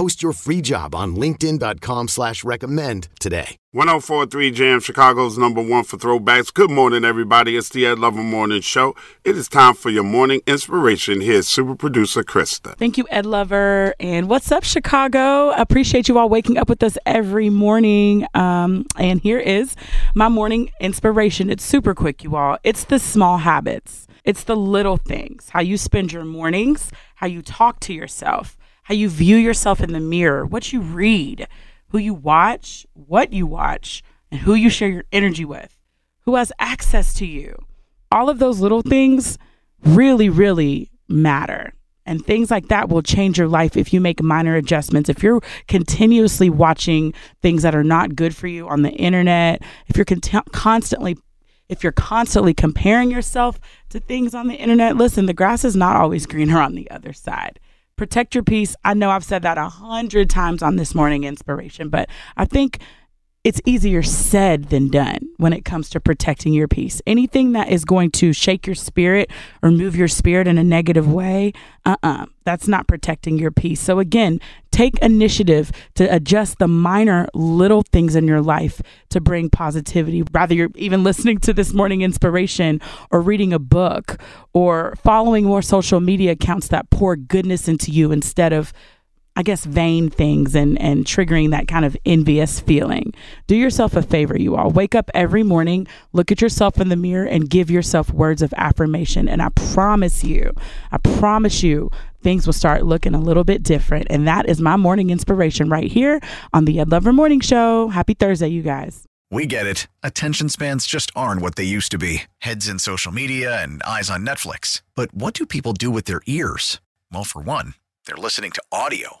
Post your free job on linkedin.com slash recommend today. 1043 Jam, Chicago's number one for throwbacks. Good morning, everybody. It's the Ed Lover Morning Show. It is time for your morning inspiration. Here's super producer Krista. Thank you, Ed Lover. And what's up, Chicago? Appreciate you all waking up with us every morning. Um, and here is my morning inspiration. It's super quick, you all. It's the small habits, it's the little things, how you spend your mornings, how you talk to yourself how you view yourself in the mirror, what you read, who you watch, what you watch, and who you share your energy with, who has access to you. All of those little things really, really matter. And things like that will change your life if you make minor adjustments. If you're continuously watching things that are not good for you on the internet, if you're cont- constantly if you're constantly comparing yourself to things on the internet, listen, the grass is not always greener on the other side protect your peace. I know I've said that a hundred times on this morning inspiration, but I think it's easier said than done when it comes to protecting your peace. Anything that is going to shake your spirit or move your spirit in a negative way, uh uh-uh, uh, that's not protecting your peace. So, again, take initiative to adjust the minor little things in your life to bring positivity. Rather, you're even listening to this morning inspiration or reading a book or following more social media accounts that pour goodness into you instead of I guess, vain things and, and triggering that kind of envious feeling. Do yourself a favor, you all. Wake up every morning, look at yourself in the mirror, and give yourself words of affirmation. And I promise you, I promise you, things will start looking a little bit different. And that is my morning inspiration right here on the Ed Lover Morning Show. Happy Thursday, you guys. We get it. Attention spans just aren't what they used to be heads in social media and eyes on Netflix. But what do people do with their ears? Well, for one, they're listening to audio.